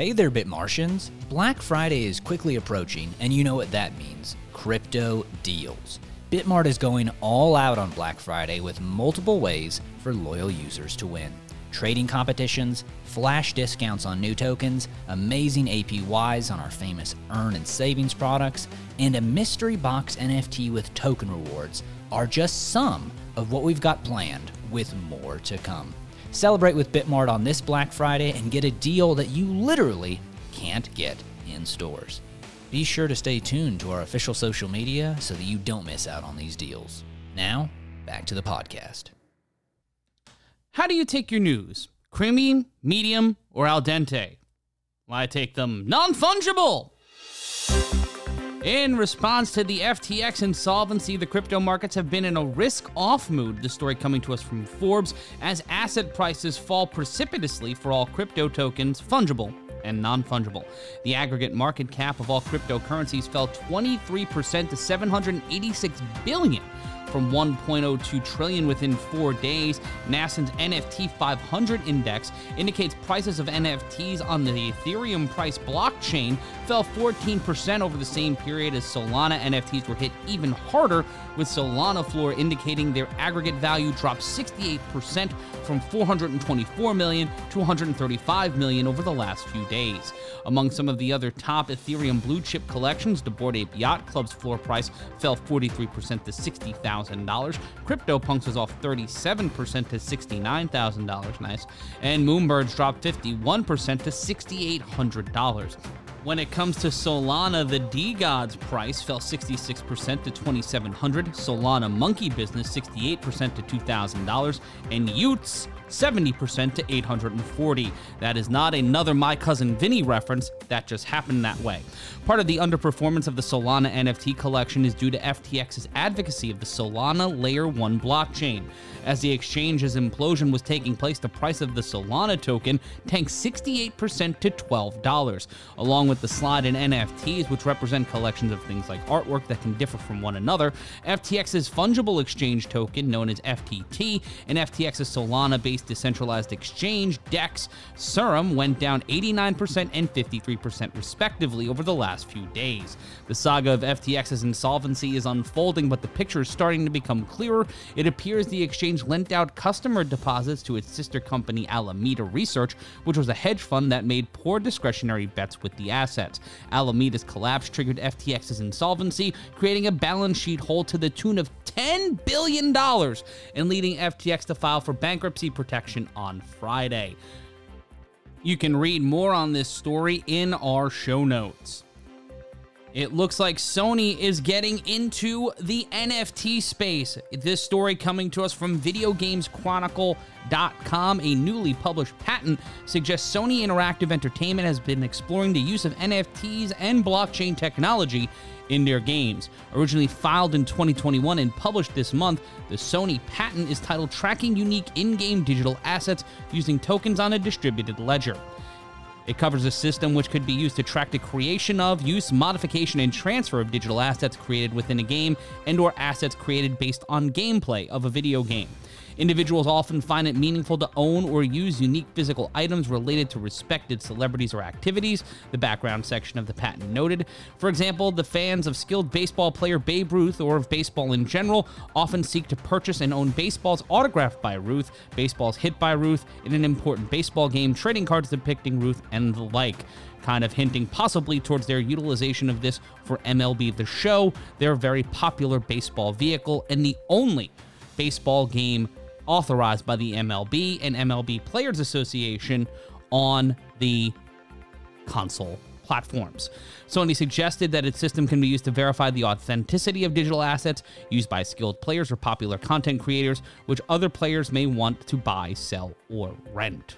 Hey there, Bitmartians! Black Friday is quickly approaching, and you know what that means crypto deals. Bitmart is going all out on Black Friday with multiple ways for loyal users to win. Trading competitions, flash discounts on new tokens, amazing APYs on our famous earn and savings products, and a mystery box NFT with token rewards are just some of what we've got planned, with more to come. Celebrate with Bitmart on this Black Friday and get a deal that you literally can't get in stores. Be sure to stay tuned to our official social media so that you don't miss out on these deals. Now, back to the podcast. How do you take your news? Creamy, medium, or al dente? Well, I take them non fungible. In response to the FTX insolvency, the crypto markets have been in a risk off mood. The story coming to us from Forbes as asset prices fall precipitously for all crypto tokens, fungible and non fungible. The aggregate market cap of all cryptocurrencies fell 23% to 786 billion from 1.02 trillion within 4 days. Nasdaq's NFT 500 index indicates prices of NFTs on the Ethereum price blockchain fell 14% over the same period as Solana NFTs were hit even harder with Solana Floor indicating their aggregate value dropped 68% from 424 million to 135 million over the last few days. Among some of the other top Ethereum blue chip collections, the Bored Ape Yacht Club's floor price fell 43% to $60,000. CryptoPunks was off 37% to $69,000, nice. And Moonbirds dropped 51% to $6,800. When it comes to Solana, the DeGods' price fell 66% to 2700 Solana Monkey Business 68% to $2,000, and y00ts 70% to 840. That is not another My Cousin Vinny reference, that just happened that way. Part of the underperformance of the Solana NFT collection is due to FTX's advocacy of the Solana Layer 1 blockchain. As the exchange's implosion was taking place, the price of the Solana token tanked 68% to $12. Along with the slide in NFTs, which represent collections of things like artwork that can differ from one another, FTX's fungible exchange token, known as FTT, and FTX's Solana based decentralized exchange, DEX, Serum, went down 89% and 53% respectively over the last few days. The saga of FTX's insolvency is unfolding, but the picture is starting to become clearer. It appears the exchange lent out customer deposits to its sister company Alameda Research, which was a hedge fund that made poor discretionary bets with the assets. Alameda's collapse triggered FTX's insolvency, creating a balance sheet hole to the tune of $10 billion and leading FTX to file for bankruptcy protection on Friday. You can read more on this story in our show notes. It looks like Sony is getting into the NFT space. This story coming to us from VideoGamesChronicle.com. A newly published patent suggests Sony Interactive Entertainment has been exploring the use of NFTs and blockchain technology in their games. Originally filed in 2021 and published this month, the Sony patent is titled Tracking Unique In Game Digital Assets Using Tokens on a Distributed Ledger. It covers a system which could be used to track the creation of, use, modification, and transfer of digital assets created within a game and or assets created based on gameplay of a video game. Individuals often find it meaningful to own or use unique physical items related to respected celebrities or activities, the background section of the patent noted. For example, the fans of skilled baseball player Babe Ruth or of baseball in general often seek to purchase and own baseballs autographed by Ruth, baseballs hit by Ruth, in an important baseball game, trading cards depicting Ruth, and the like kind of hinting possibly towards their utilization of this for MLB The Show, their very popular baseball vehicle, and the only baseball game authorized by the MLB and MLB Players Association on the console platforms. Sony suggested that its system can be used to verify the authenticity of digital assets used by skilled players or popular content creators, which other players may want to buy, sell, or rent.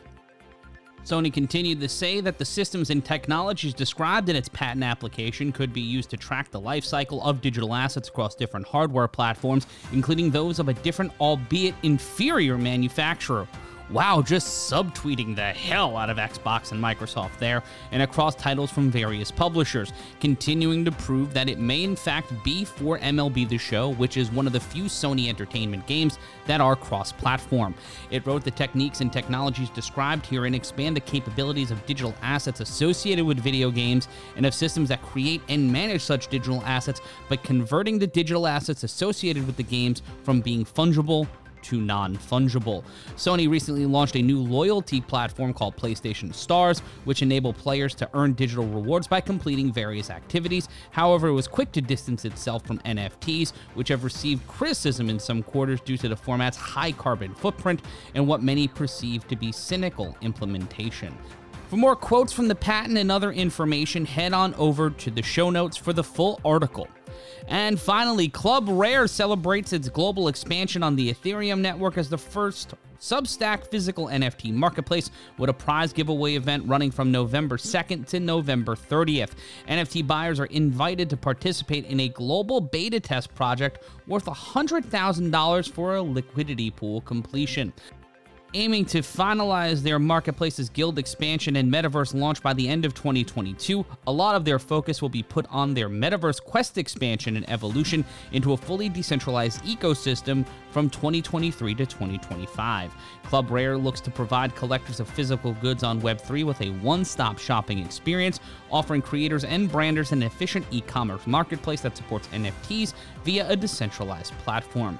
Sony continued to say that the systems and technologies described in its patent application could be used to track the life cycle of digital assets across different hardware platforms, including those of a different, albeit inferior, manufacturer. Wow, just subtweeting the hell out of Xbox and Microsoft there, and across titles from various publishers, continuing to prove that it may in fact be for MLB The Show, which is one of the few Sony Entertainment games that are cross platform. It wrote the techniques and technologies described here and expand the capabilities of digital assets associated with video games and of systems that create and manage such digital assets by converting the digital assets associated with the games from being fungible to non fungible. Sony recently launched a new loyalty platform called PlayStation Stars, which enable players to earn digital rewards by completing various activities. However, it was quick to distance itself from NFTs, which have received criticism in some quarters due to the format's high carbon footprint and what many perceive to be cynical implementation. For more quotes from the patent and other information, head on over to the show notes for the full article. And finally, ClubRare celebrates its global expansion on the Ethereum network as the first Substack physical NFT marketplace with a prize giveaway event running from November 2nd to November 30th. NFT buyers are invited to participate in a global beta test project worth $100,000 for a liquidity pool completion aiming to finalize their marketplace's guild expansion and metaverse launch by the end of 2022. A lot of their focus will be put on their metaverse quest expansion and evolution into a fully decentralized ecosystem from 2023 to 2025. ClubRare looks to provide collectors of physical goods on Web3 with a one stop shopping experience, offering creators and branders an efficient e commerce marketplace that supports NFTs via a decentralized platform.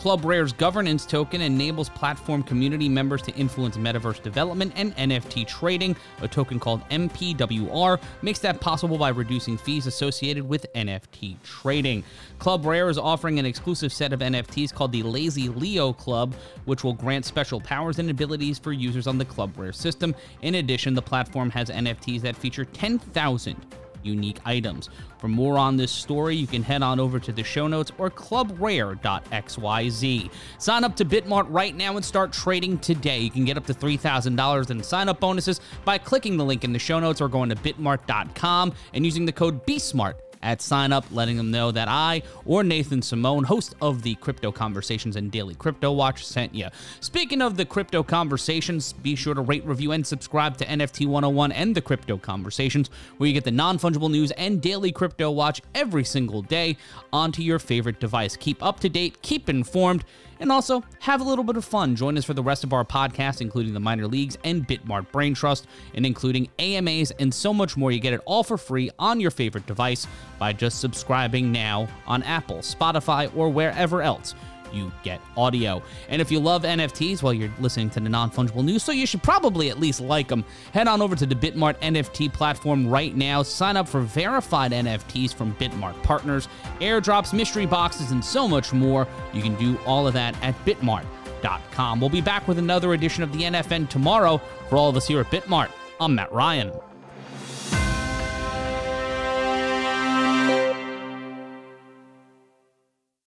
ClubRare's governance token enables platform community members to influence metaverse development and NFT trading. A token called MPWR makes that possible by reducing fees associated with NFT trading. ClubRare is offering an exclusive set of NFTs called the Lazy Leo Club, which will grant special powers and abilities for users on the Club Rare system. In addition, the platform has NFTs that feature 10,000 unique items. For more on this story, you can head on over to the show notes or clubrare.xyz. Sign up to Bitmart right now and start trading today. You can get up to $3,000 in sign up bonuses by clicking the link in the show notes or going to bitmart.com and using the code BSMART at sign up, letting them know that I or Nathan Simone, host of the Crypto Conversations and Daily Crypto Watch, sent you. Speaking of the Crypto Conversations, be sure to rate, review, and subscribe to NFT 101 and the Crypto Conversations, where you get the non fungible news and daily crypto watch every single day onto your favorite device. Keep up to date, keep informed and also have a little bit of fun. Join us for the rest of our podcast, including the minor leagues and Bitmart Brain Trust, and including AMAs and so much more. You get it all for free on your favorite device by just subscribing now on Apple, Spotify, or wherever else you get audio. And if you love NFTs, well, you're listening to the non fungible news, so you should probably at least like them. Head on over to the Bitmart NFT platform right now. Sign up for verified NFTs from Bitmart partners, airdrops, mystery boxes, and so much more. You can do all of that at bitmart.com. We'll be back with another edition of the NFN tomorrow. For all of us here at Bitmart, I'm Matt Ryan.